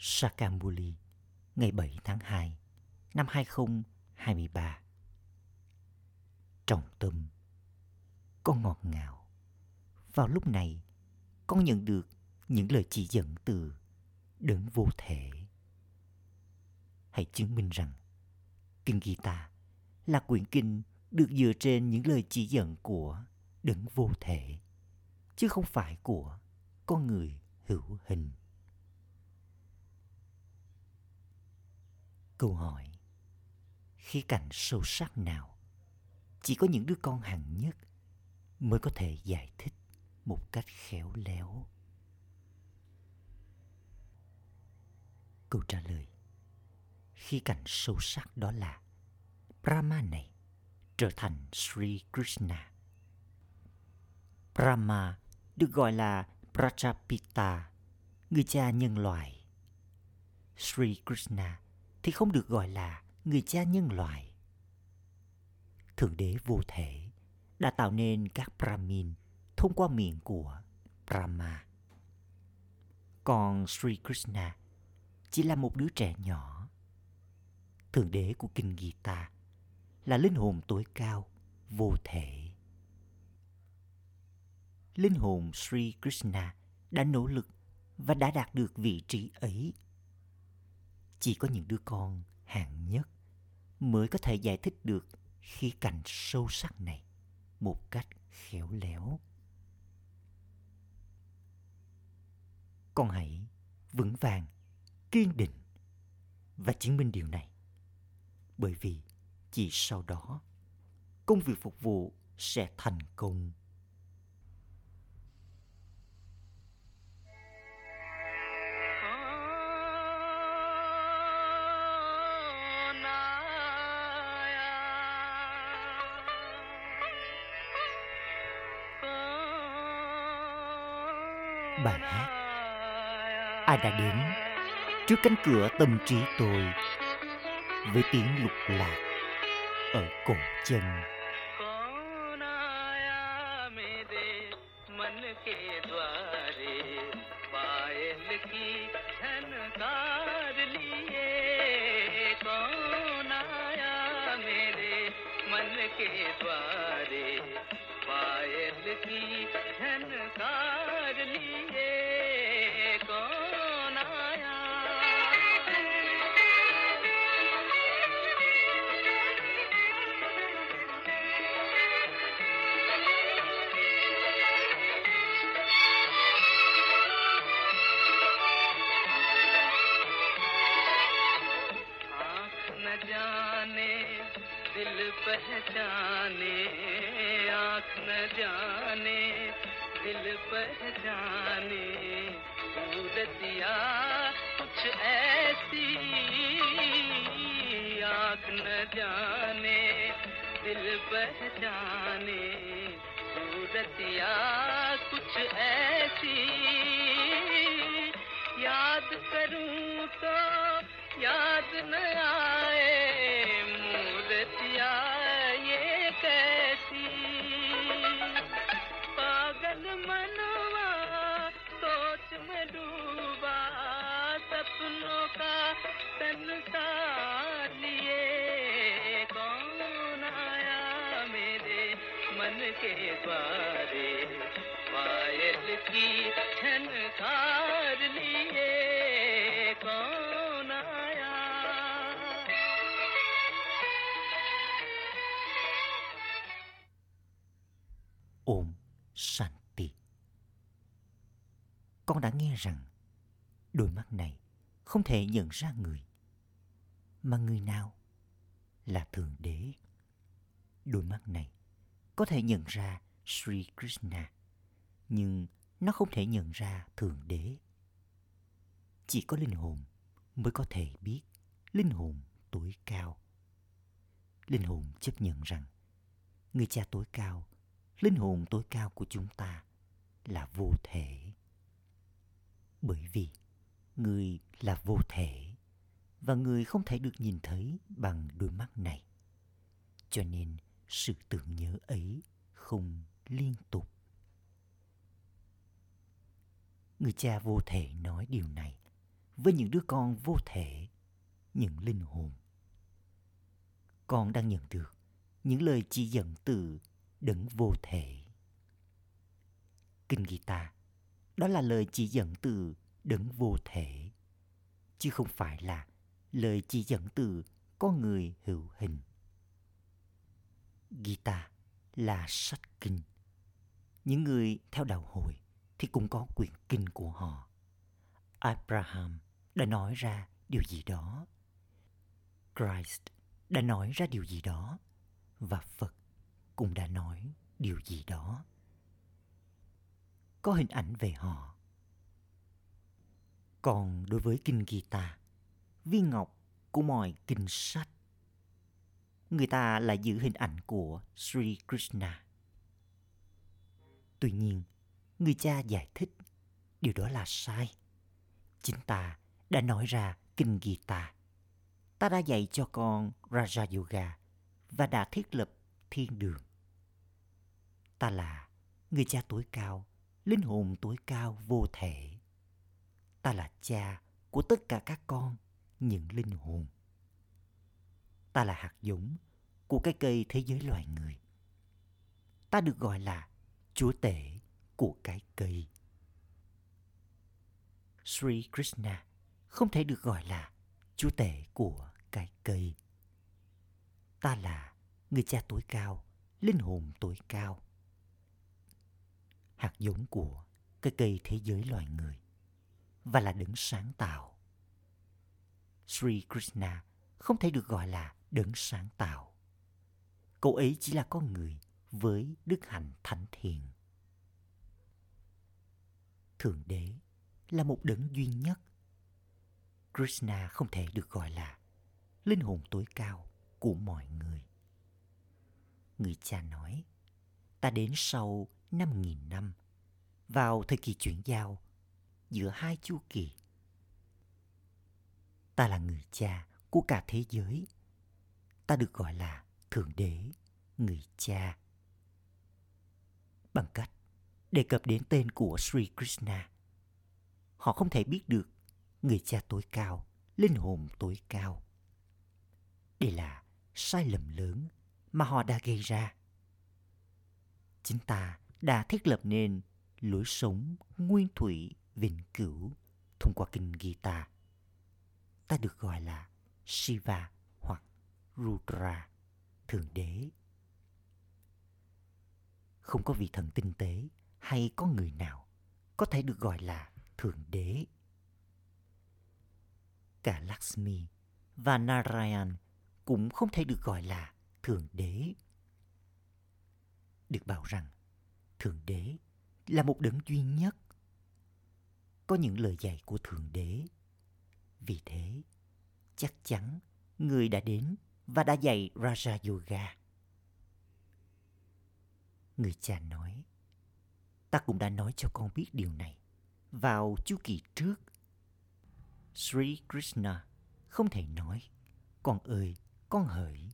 Sakamuli ngày 7 tháng 2 năm 2023. Trọng tâm Con ngọt ngào Vào lúc này, con nhận được những lời chỉ dẫn từ đấng vô thể. Hãy chứng minh rằng Kinh Gita là quyển kinh được dựa trên những lời chỉ dẫn của đấng vô thể, chứ không phải của con người hữu hình. Câu hỏi Khi cảnh sâu sắc nào chỉ có những đứa con hằng nhất mới có thể giải thích một cách khéo léo. Câu trả lời Khi cảnh sâu sắc đó là Brahma này trở thành Sri Krishna. Brahma được gọi là Prajapita, người cha nhân loại. Sri Krishna thì không được gọi là người cha nhân loại. Thượng đế vô thể đã tạo nên các Brahmin thông qua miệng của Brahma. Còn Sri Krishna chỉ là một đứa trẻ nhỏ. Thượng đế của kinh Gita là linh hồn tối cao, vô thể. Linh hồn Sri Krishna đã nỗ lực và đã đạt được vị trí ấy chỉ có những đứa con hạng nhất mới có thể giải thích được khía cạnh sâu sắc này một cách khéo léo. Con hãy vững vàng, kiên định và chứng minh điều này. Bởi vì chỉ sau đó, công việc phục vụ sẽ thành công bài hát. Ai đã đến trước cánh cửa tâm trí tôi với tiếng lục lạc ở cổ chân. के पहचाने, आँख न जाने, दिल पहचाने, सूरतिया कुछ ऐसी, आँख न जाने, दिल पहचाने, सूरतिया कुछ ऐसी। याद करूँ तो याद न आए ôm Shanti. Con đã nghe rằng đôi mắt này không thể nhận ra người. Mà người nào là Thượng Đế? Đôi mắt này có thể nhận ra Sri Krishna, nhưng nó không thể nhận ra Thượng Đế. Chỉ có linh hồn mới có thể biết linh hồn tối cao. Linh hồn chấp nhận rằng người cha tối cao linh hồn tối cao của chúng ta là vô thể. Bởi vì người là vô thể và người không thể được nhìn thấy bằng đôi mắt này. Cho nên sự tưởng nhớ ấy không liên tục. Người cha vô thể nói điều này với những đứa con vô thể, những linh hồn. Con đang nhận được những lời chỉ dẫn từ đấng vô thể. Kinh Gita, đó là lời chỉ dẫn từ đấng vô thể, chứ không phải là lời chỉ dẫn từ con người hữu hình. Gita là sách kinh. Những người theo đạo hồi thì cũng có quyển kinh của họ. Abraham đã nói ra điều gì đó. Christ đã nói ra điều gì đó. Và Phật cũng đã nói điều gì đó. Có hình ảnh về họ. Còn đối với kinh guitar viên ngọc của mọi kinh sách, người ta lại giữ hình ảnh của Sri Krishna. Tuy nhiên, người cha giải thích điều đó là sai. Chính ta đã nói ra kinh guitar Ta đã dạy cho con Raja Yoga và đã thiết lập thiên đường. Ta là người cha tối cao, linh hồn tối cao vô thể. Ta là cha của tất cả các con, những linh hồn. Ta là hạt giống của cái cây thế giới loài người. Ta được gọi là chúa tể của cái cây. Sri Krishna không thể được gọi là chúa tể của cái cây. Ta là người cha tối cao, linh hồn tối cao. Hạt giống của cái cây thế giới loài người và là đấng sáng tạo. Sri Krishna không thể được gọi là đấng sáng tạo. Cậu ấy chỉ là con người với đức hạnh thánh thiện. Thượng Đế là một đấng duy nhất. Krishna không thể được gọi là linh hồn tối cao của mọi người. Người cha nói, ta đến sau 5.000 năm, vào thời kỳ chuyển giao giữa hai chu kỳ. Ta là người cha của cả thế giới. Ta được gọi là Thượng Đế, người cha. Bằng cách đề cập đến tên của Sri Krishna. Họ không thể biết được người cha tối cao, linh hồn tối cao. Đây là sai lầm lớn mà họ đã gây ra. Chính ta đã thiết lập nên lối sống nguyên thủy vĩnh cửu thông qua kinh Gita. Ta được gọi là Shiva hoặc Rudra, Thượng Đế. Không có vị thần tinh tế hay có người nào có thể được gọi là Thượng Đế. Cả Lakshmi và Narayan cũng không thể được gọi là Thượng Đế. Được bảo rằng Thượng Đế là một đấng duy nhất. Có những lời dạy của Thượng Đế. Vì thế, chắc chắn người đã đến và đã dạy Raja Yoga. Người cha nói, ta cũng đã nói cho con biết điều này vào chu kỳ trước. Sri Krishna không thể nói, con ơi, con hỡi,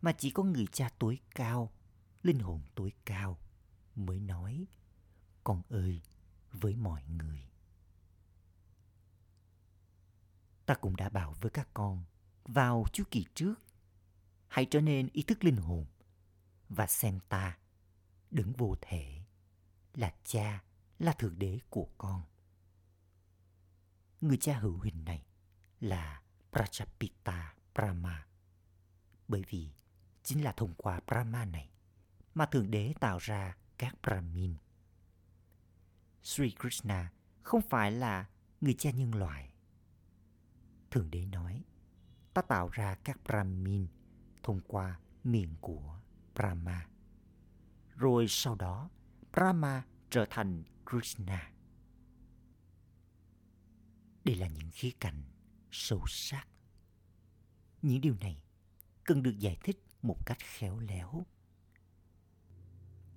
mà chỉ có người cha tối cao, linh hồn tối cao mới nói, con ơi, với mọi người. Ta cũng đã bảo với các con vào chu kỳ trước, hãy trở nên ý thức linh hồn và xem ta đứng vô thể là cha là thượng đế của con người cha hữu hình này là Prajapita Brahma bởi vì chính là thông qua Brahma này mà thượng đế tạo ra các Brahmin Sri Krishna không phải là người cha nhân loại thượng đế nói, ta tạo ra các Brahmin thông qua miệng của Brahma rồi sau đó, Brahma trở thành Krishna. Đây là những khía cạnh sâu sắc. Những điều này cần được giải thích một cách khéo léo.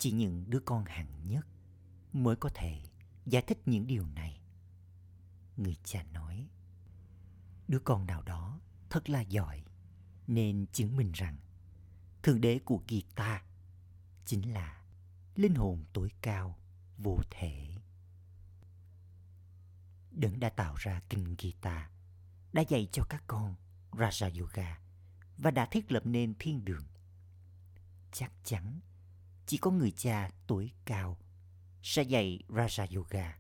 Chỉ những đứa con hạng nhất mới có thể giải thích những điều này. Người cha nói, đứa con nào đó thật là giỏi nên chứng minh rằng thượng đế của guitar chính là linh hồn tối cao vô thể Đấng đã tạo ra kinh guitar, đã dạy cho các con Raja Yoga và đã thiết lập nên thiên đường. Chắc chắn chỉ có người cha tuổi cao sẽ dạy Raja Yoga.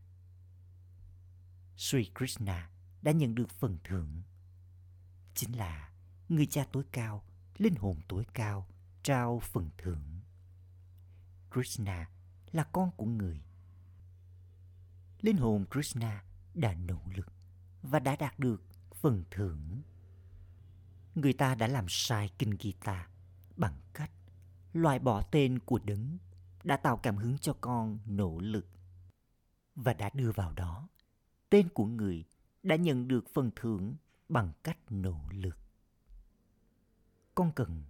Sri Krishna đã nhận được phần thưởng. Chính là người cha tối cao, linh hồn tối cao trao phần thưởng. Krishna là con của người. Linh hồn Krishna đã nỗ lực và đã đạt được phần thưởng. Người ta đã làm sai kinh Gita bằng cách loại bỏ tên của đấng đã tạo cảm hứng cho con nỗ lực và đã đưa vào đó tên của người đã nhận được phần thưởng bằng cách nỗ lực. Con cần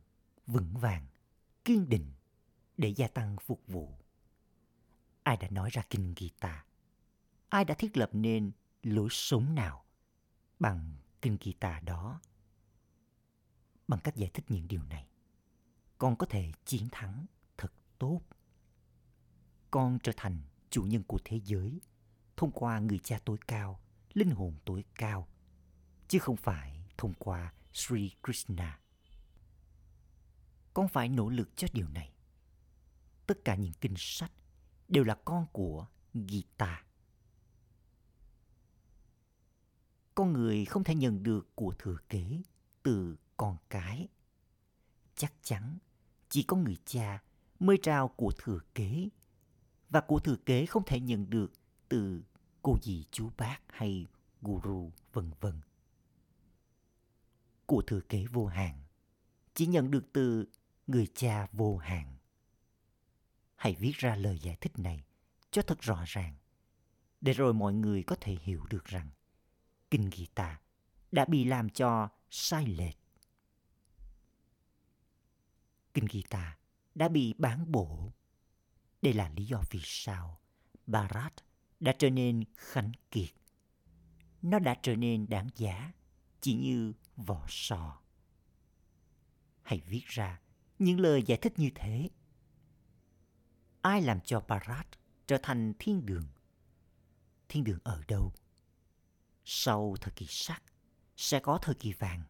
vững vàng, kiên định để gia tăng phục vụ. Ai đã nói ra kinh guitar? Ai đã thiết lập nên lối sống nào bằng kinh guitar đó? Bằng cách giải thích những điều này, con có thể chiến thắng thật tốt. Con trở thành chủ nhân của thế giới thông qua người cha tối cao, linh hồn tối cao, chứ không phải thông qua Sri Krishna. Con phải nỗ lực cho điều này. Tất cả những kinh sách đều là con của Gita. Con người không thể nhận được của thừa kế từ con cái. Chắc chắn chỉ có người cha mới trao của thừa kế và của thừa kế không thể nhận được từ cô dì chú bác hay guru vân vân. Của thừa kế vô hạn chỉ nhận được từ người cha vô hạn. Hãy viết ra lời giải thích này cho thật rõ ràng, để rồi mọi người có thể hiểu được rằng kinh Gita đã bị làm cho sai lệch. Kinh Gita đã bị bán bổ. Đây là lý do vì sao Bharat đã trở nên khánh kiệt. Nó đã trở nên đáng giá chỉ như vỏ sò. Hãy viết ra những lời giải thích như thế. Ai làm cho Bharat trở thành thiên đường? Thiên đường ở đâu? Sau thời kỳ sắt sẽ có thời kỳ vàng.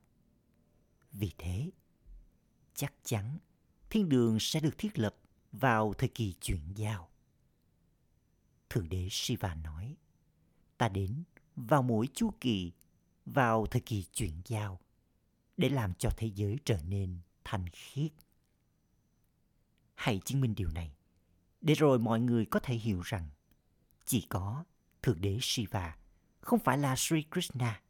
Vì thế, chắc chắn thiên đường sẽ được thiết lập vào thời kỳ chuyển giao. Thượng đế Shiva nói, ta đến vào mỗi chu kỳ, vào thời kỳ chuyển giao, để làm cho thế giới trở nên thanh khiết. Hãy chứng minh điều này, để rồi mọi người có thể hiểu rằng chỉ có Thượng đế Shiva, không phải là Sri Krishna,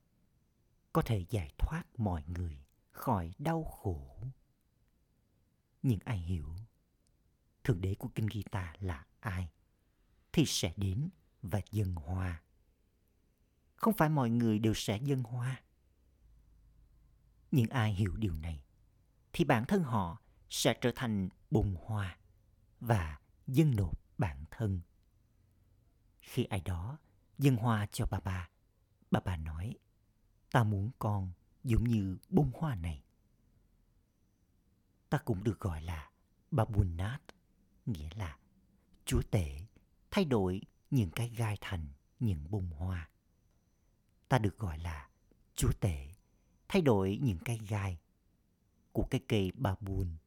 có thể giải thoát mọi người khỏi đau khổ. Nhưng ai hiểu Thượng đế của Kinh Gita là ai? thì sẽ đến và dân hoa. Không phải mọi người đều sẽ dân hoa. Nhưng ai hiểu điều này thì bản thân họ sẽ trở thành bùng hoa và dân nộp bản thân. Khi ai đó dân hoa cho bà bà, bà bà nói, ta muốn con giống như bông hoa này. Ta cũng được gọi là Babunat, nghĩa là chúa tể thay đổi những cái gai thành những bông hoa. Ta được gọi là chúa tể, thay đổi những cái gai của cái cây bà buồn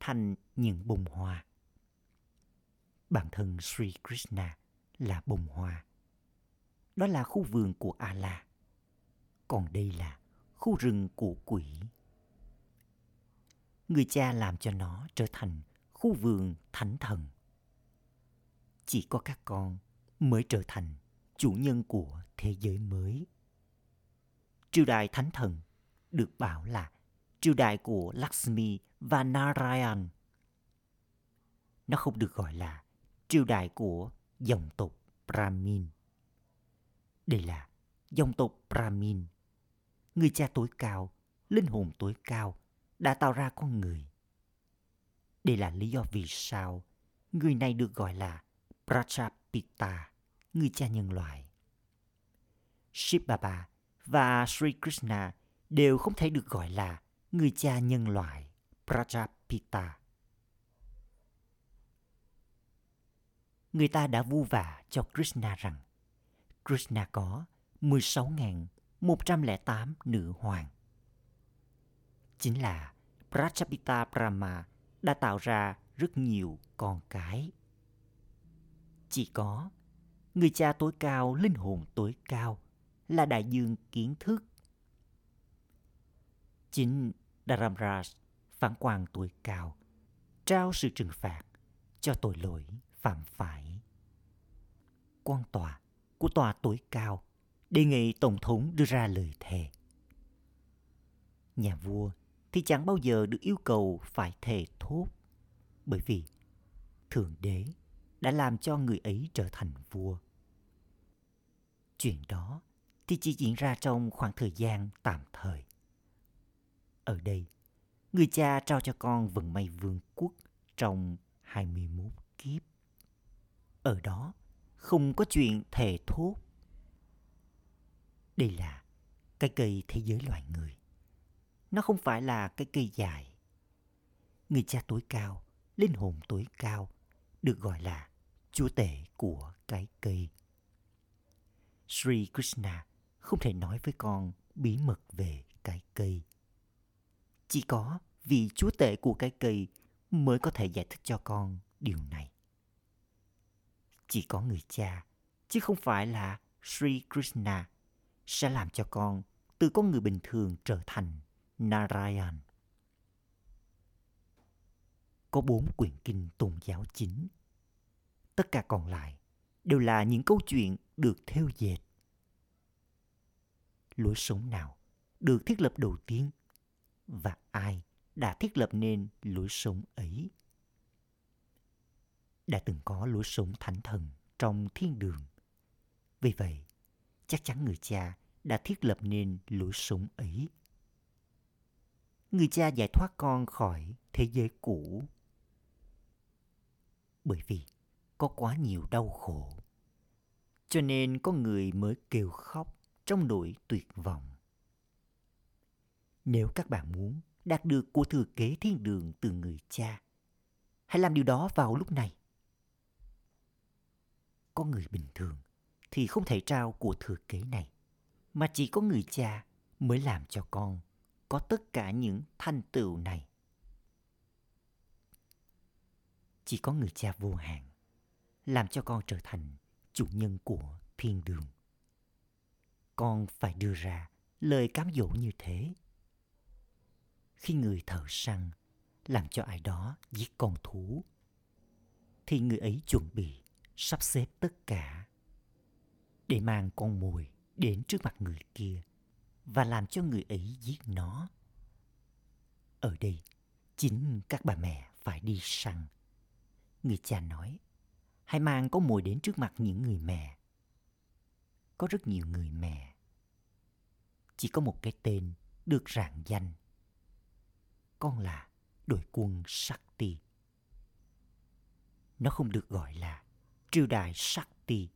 thành những bông hoa. Bản thân Sri Krishna là bông hoa. Đó là khu vườn của Allah. Còn đây là khu rừng của quỷ. Người cha làm cho nó trở thành khu vườn thánh thần chỉ có các con mới trở thành chủ nhân của thế giới mới. Triều đại thánh thần được bảo là triều đại của Lakshmi và Narayan. Nó không được gọi là triều đại của dòng tộc Brahmin. Đây là dòng tộc Brahmin, người cha tối cao, linh hồn tối cao đã tạo ra con người. Đây là lý do vì sao người này được gọi là Prajapita, người cha nhân loại. Shiv Baba và Sri Krishna đều không thể được gọi là người cha nhân loại Prajapita. Người ta đã vu vả cho Krishna rằng Krishna có 16.108 nữ hoàng. Chính là Prajapita Brahma đã tạo ra rất nhiều con cái. Chỉ có người cha tối cao, linh hồn tối cao là đại dương kiến thức. Chính Dharamraj, phản quan tuổi cao, trao sự trừng phạt cho tội lỗi phạm phải. Quan tòa của tòa tối cao đề nghị Tổng thống đưa ra lời thề. Nhà vua thì chẳng bao giờ được yêu cầu phải thề thốt bởi vì Thượng Đế đã làm cho người ấy trở thành vua. Chuyện đó thì chỉ diễn ra trong khoảng thời gian tạm thời. Ở đây, người cha trao cho con vận may vương quốc trong 21 kiếp. Ở đó, không có chuyện thề thốt. Đây là cái cây thế giới loài người. Nó không phải là cái cây dài. Người cha tối cao, linh hồn tối cao, được gọi là chúa tể của cái cây. Sri Krishna không thể nói với con bí mật về cái cây. Chỉ có vị chúa tể của cái cây mới có thể giải thích cho con điều này. Chỉ có người cha, chứ không phải là Sri Krishna sẽ làm cho con từ con người bình thường trở thành Narayan. Có bốn quyển kinh tôn giáo chính. Tất cả còn lại đều là những câu chuyện được theo dệt. Lối sống nào được thiết lập đầu tiên và ai đã thiết lập nên lối sống ấy? Đã từng có lối sống thánh thần trong thiên đường. Vì vậy, chắc chắn người cha đã thiết lập nên lối sống ấy. Người cha giải thoát con khỏi thế giới cũ. Bởi vì có quá nhiều đau khổ. Cho nên có người mới kêu khóc trong nỗi tuyệt vọng. Nếu các bạn muốn đạt được của thừa kế thiên đường từ người cha, hãy làm điều đó vào lúc này. Có người bình thường thì không thể trao của thừa kế này, mà chỉ có người cha mới làm cho con có tất cả những thành tựu này. Chỉ có người cha vô hạn làm cho con trở thành chủ nhân của thiên đường. Con phải đưa ra lời cám dỗ như thế. Khi người thợ săn làm cho ai đó giết con thú, thì người ấy chuẩn bị sắp xếp tất cả để mang con mồi đến trước mặt người kia và làm cho người ấy giết nó. Ở đây, chính các bà mẹ phải đi săn. Người cha nói, hãy mang con mồi đến trước mặt những người mẹ. Có rất nhiều người mẹ. Chỉ có một cái tên được rạng danh. Con là đội quân Shakti. Nó không được gọi là triều đại Shakti.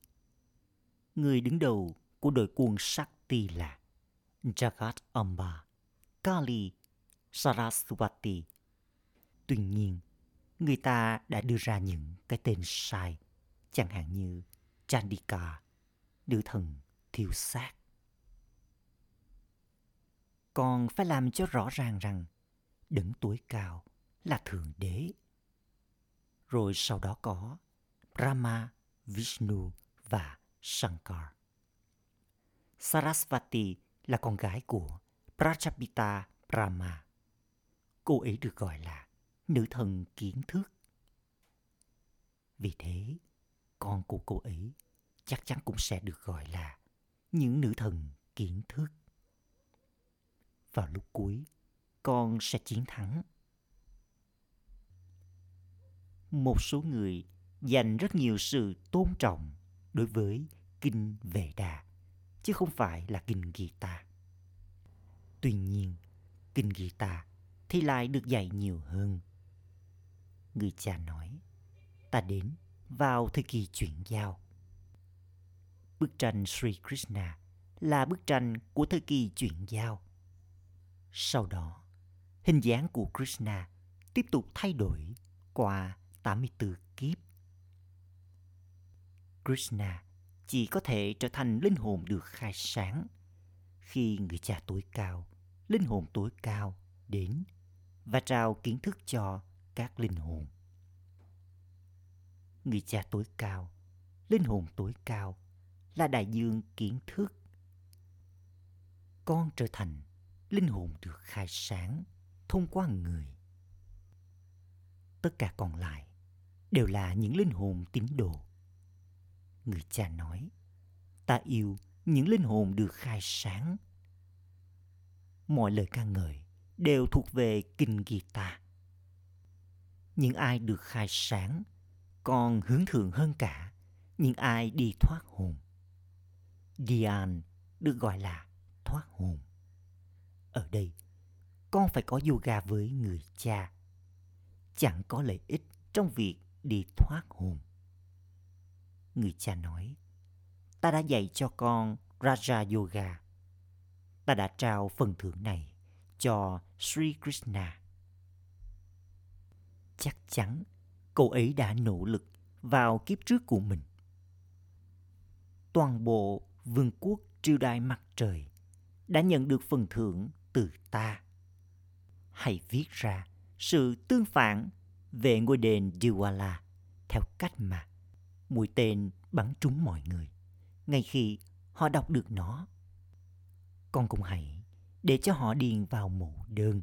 Người đứng đầu của đội quân Shakti là Jagat Amba, Kali, Saraswati. Tuy nhiên, người ta đã đưa ra những cái tên sai, chẳng hạn như Chandika, nữ thần thiêu xác. Còn phải làm cho rõ ràng rằng đấng tuổi cao là Thượng Đế. Rồi sau đó có Brahma, Vishnu và Shankar. Sarasvati là con gái của Prajapita Brahma. Cô ấy được gọi là nữ thần kiến thức. Vì thế, con của cô ấy chắc chắn cũng sẽ được gọi là những nữ thần kiến thức. Vào lúc cuối, con sẽ chiến thắng. Một số người dành rất nhiều sự tôn trọng đối với kinh Vệ Đà, chứ không phải là kinh guitar. Tuy nhiên, kinh guitar thì lại được dạy nhiều hơn. Người cha nói, ta đến vào thời kỳ chuyển giao. Bức tranh Sri Krishna là bức tranh của thời kỳ chuyển giao. Sau đó, hình dáng của Krishna tiếp tục thay đổi qua 84 kiếp. Krishna chỉ có thể trở thành linh hồn được khai sáng khi người cha tối cao, linh hồn tối cao đến và trao kiến thức cho các linh hồn. Người cha tối cao, linh hồn tối cao là đại dương kiến thức. Con trở thành linh hồn được khai sáng thông qua người. Tất cả còn lại đều là những linh hồn tín đồ. Người cha nói, ta yêu những linh hồn được khai sáng. Mọi lời ca ngợi đều thuộc về kinh guitar. Những ai được khai sáng còn hướng thượng hơn cả những ai đi thoát hồn. Dian được gọi là thoát hồn. Ở đây, con phải có yoga với người cha. Chẳng có lợi ích trong việc đi thoát hồn. Người cha nói, ta đã dạy cho con Raja Yoga. Ta đã trao phần thưởng này cho Sri Krishna. Chắc chắn cô ấy đã nỗ lực vào kiếp trước của mình. Toàn bộ vương quốc triều đại mặt trời đã nhận được phần thưởng từ ta. Hãy viết ra sự tương phản về ngôi đền Diwala theo cách mà mũi tên bắn trúng mọi người ngay khi họ đọc được nó. Con cũng hãy để cho họ điền vào mẫu đơn.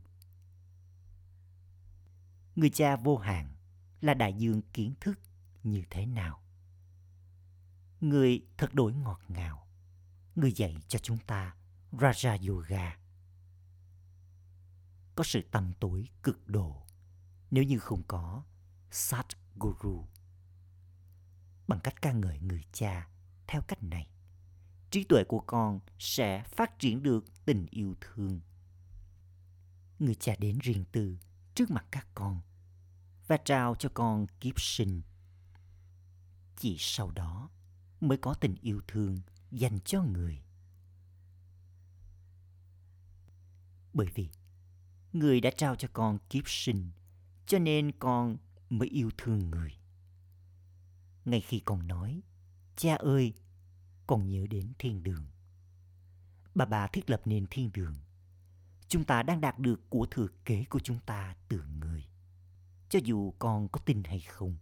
Người cha vô hạn là đại dương kiến thức như thế nào? Người thật đổi ngọt ngào. Người dạy cho chúng ta Raja Yoga. Có sự tăm tối cực độ nếu như không có Sat Guru. Bằng cách ca ngợi người cha theo cách này, trí tuệ của con sẽ phát triển được tình yêu thương. Người cha đến riêng tư trước mặt các con và trao cho con kiếp sinh. Chỉ sau đó mới có tình yêu thương dành cho người. Bởi vì người đã trao cho con kiếp sinh, cho nên con mới yêu thương người. Ngay khi con nói, cha ơi, con nhớ đến thiên đường. Bà bà thiết lập nên thiên đường. Chúng ta đang đạt được của thừa kế của chúng ta từ người. Cho dù con có tin hay không.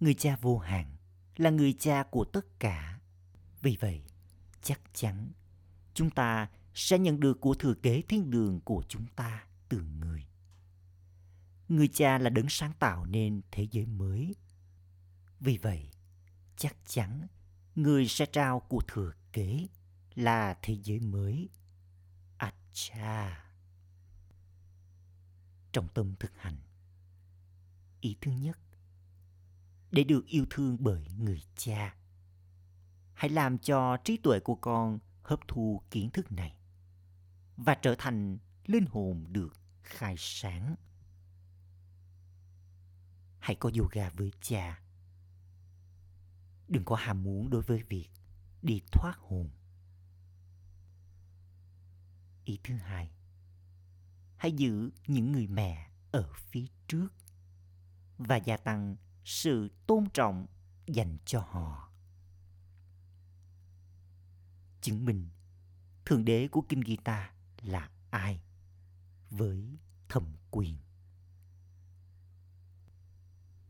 Người cha vô hạn là người cha của tất cả. Vì vậy, chắc chắn chúng ta sẽ nhận được của thừa kế thiên đường của chúng ta từ người. Người cha là đấng sáng tạo nên thế giới mới. Vì vậy, chắc chắn người sẽ trao của thừa kế là thế giới mới. Acha. Trong tâm thực hành. Ý thứ nhất, để được yêu thương bởi người cha. Hãy làm cho trí tuệ của con hấp thu kiến thức này và trở thành linh hồn được khai sáng. Hãy có yoga với cha. Đừng có ham muốn đối với việc đi thoát hồn. Ý thứ hai, hãy giữ những người mẹ ở phía trước và gia tăng sự tôn trọng dành cho họ. Chứng minh Thượng đế của Kinh Gita là ai với thẩm quyền.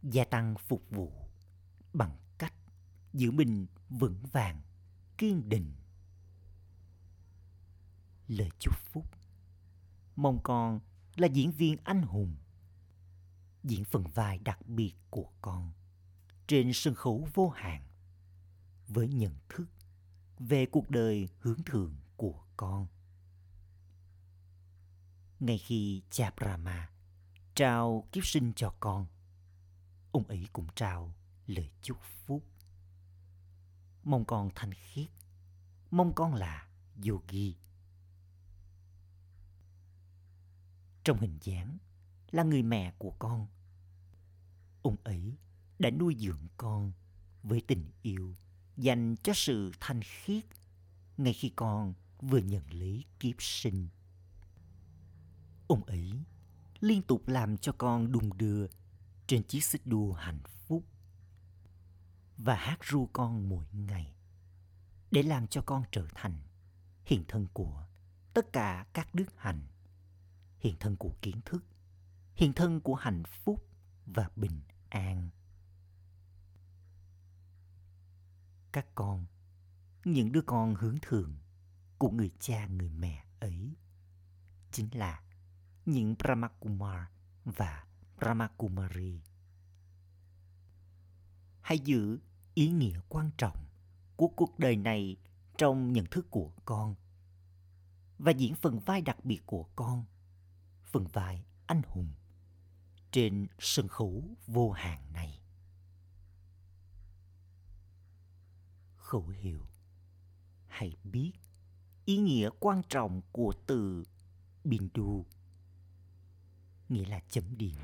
Gia tăng phục vụ bằng giữ mình vững vàng, kiên định. Lời chúc phúc Mong con là diễn viên anh hùng diễn phần vai đặc biệt của con trên sân khấu vô hạn với nhận thức về cuộc đời hướng thượng của con. Ngay khi cha Brahma trao kiếp sinh cho con, ông ấy cũng trao lời chúc phúc. Mong con thanh khiết, mong con là yogi. Trong hình dáng là người mẹ của con ông ấy đã nuôi dưỡng con với tình yêu dành cho sự thanh khiết ngay khi con vừa nhận lấy kiếp sinh. Ông ấy liên tục làm cho con đung đưa trên chiếc xích đua hạnh phúc và hát ru con mỗi ngày để làm cho con trở thành hiện thân của tất cả các đức hạnh, hiện thân của kiến thức, hiện thân của hạnh phúc và bình an các con, những đứa con hướng thường của người cha, người mẹ ấy chính là những Brahmakumar và Brahmakumari. Hãy giữ ý nghĩa quan trọng của cuộc đời này trong nhận thức của con và diễn phần vai đặc biệt của con, phần vai anh hùng trên sân khấu vô hạn này. Khẩu hiệu Hãy biết ý nghĩa quan trọng của từ Bindu nghĩa là chấm điểm.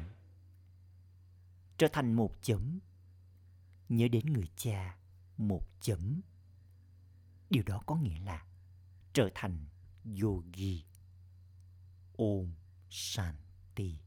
Trở thành một chấm, nhớ đến người cha một chấm. Điều đó có nghĩa là trở thành yogi. Om Shanti.